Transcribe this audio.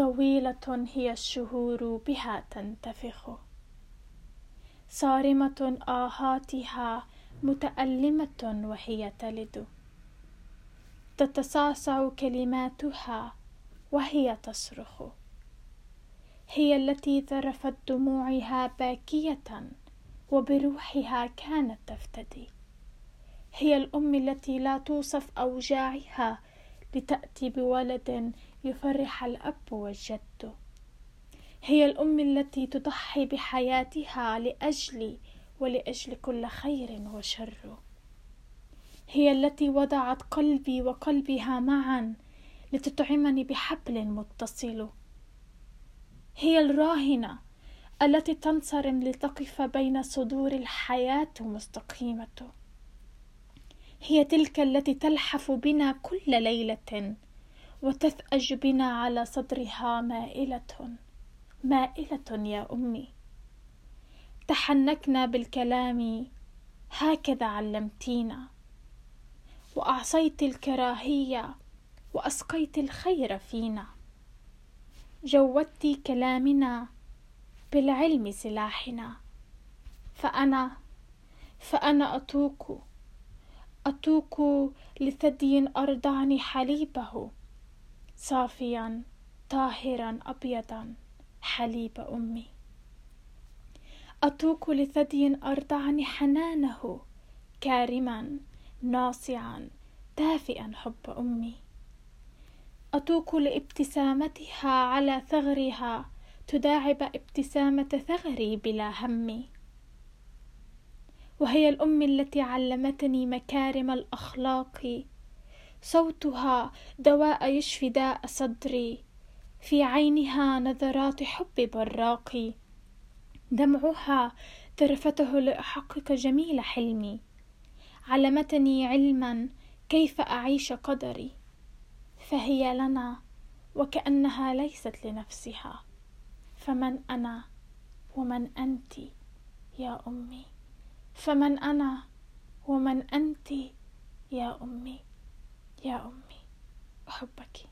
طويلة هي الشهور بها تنتفخ. صارمة آهاتها متألمة وهي تلد. تتصاصع كلماتها وهي تصرخ. هي التي ذرفت دموعها باكية وبروحها كانت تفتدي. هي الأم التي لا توصف أوجاعها لتأتي بولد يفرح الأب والجد. هي الأم التي تضحي بحياتها لأجلي ولأجل كل خير وشر. هي التي وضعت قلبي وقلبها معا لتطعمني بحبل متصل. هي الراهنة التي تنصرم لتقف بين صدور الحياة مستقيمة. هي تلك التي تلحف بنا كل ليلة وتثأج بنا على صدرها مائلة مائلة يا أمي. تحنكنا بالكلام هكذا علمتينا. وأعصيت الكراهية وأسقيت الخير فينا. جودت كلامنا بالعلم سلاحنا. فأنا فأنا أتوق أتوق لثدي أرضعني حليبه. صافيا طاهرا أبيضا حليب أمي. أتوق لثدي أرضعني حنانه. كارما ناصعا دافئا حب أمي. أتوق لابتسامتها على ثغرها. تداعب ابتسامة ثغري بلا هم. وهي الأم التي علمتني مكارم الأخلاق. صوتها دواء يشفي داء صدري. في عينها نظرات حب براقي دمعها ذرفته لأحقق جميل حلمي. علمتني علما كيف أعيش قدري. فهي لنا وكأنها ليست لنفسها. فمن أنا ومن أنت يا أمي؟ فمن أنا ومن أنت يا أمي يا أمي أحبك.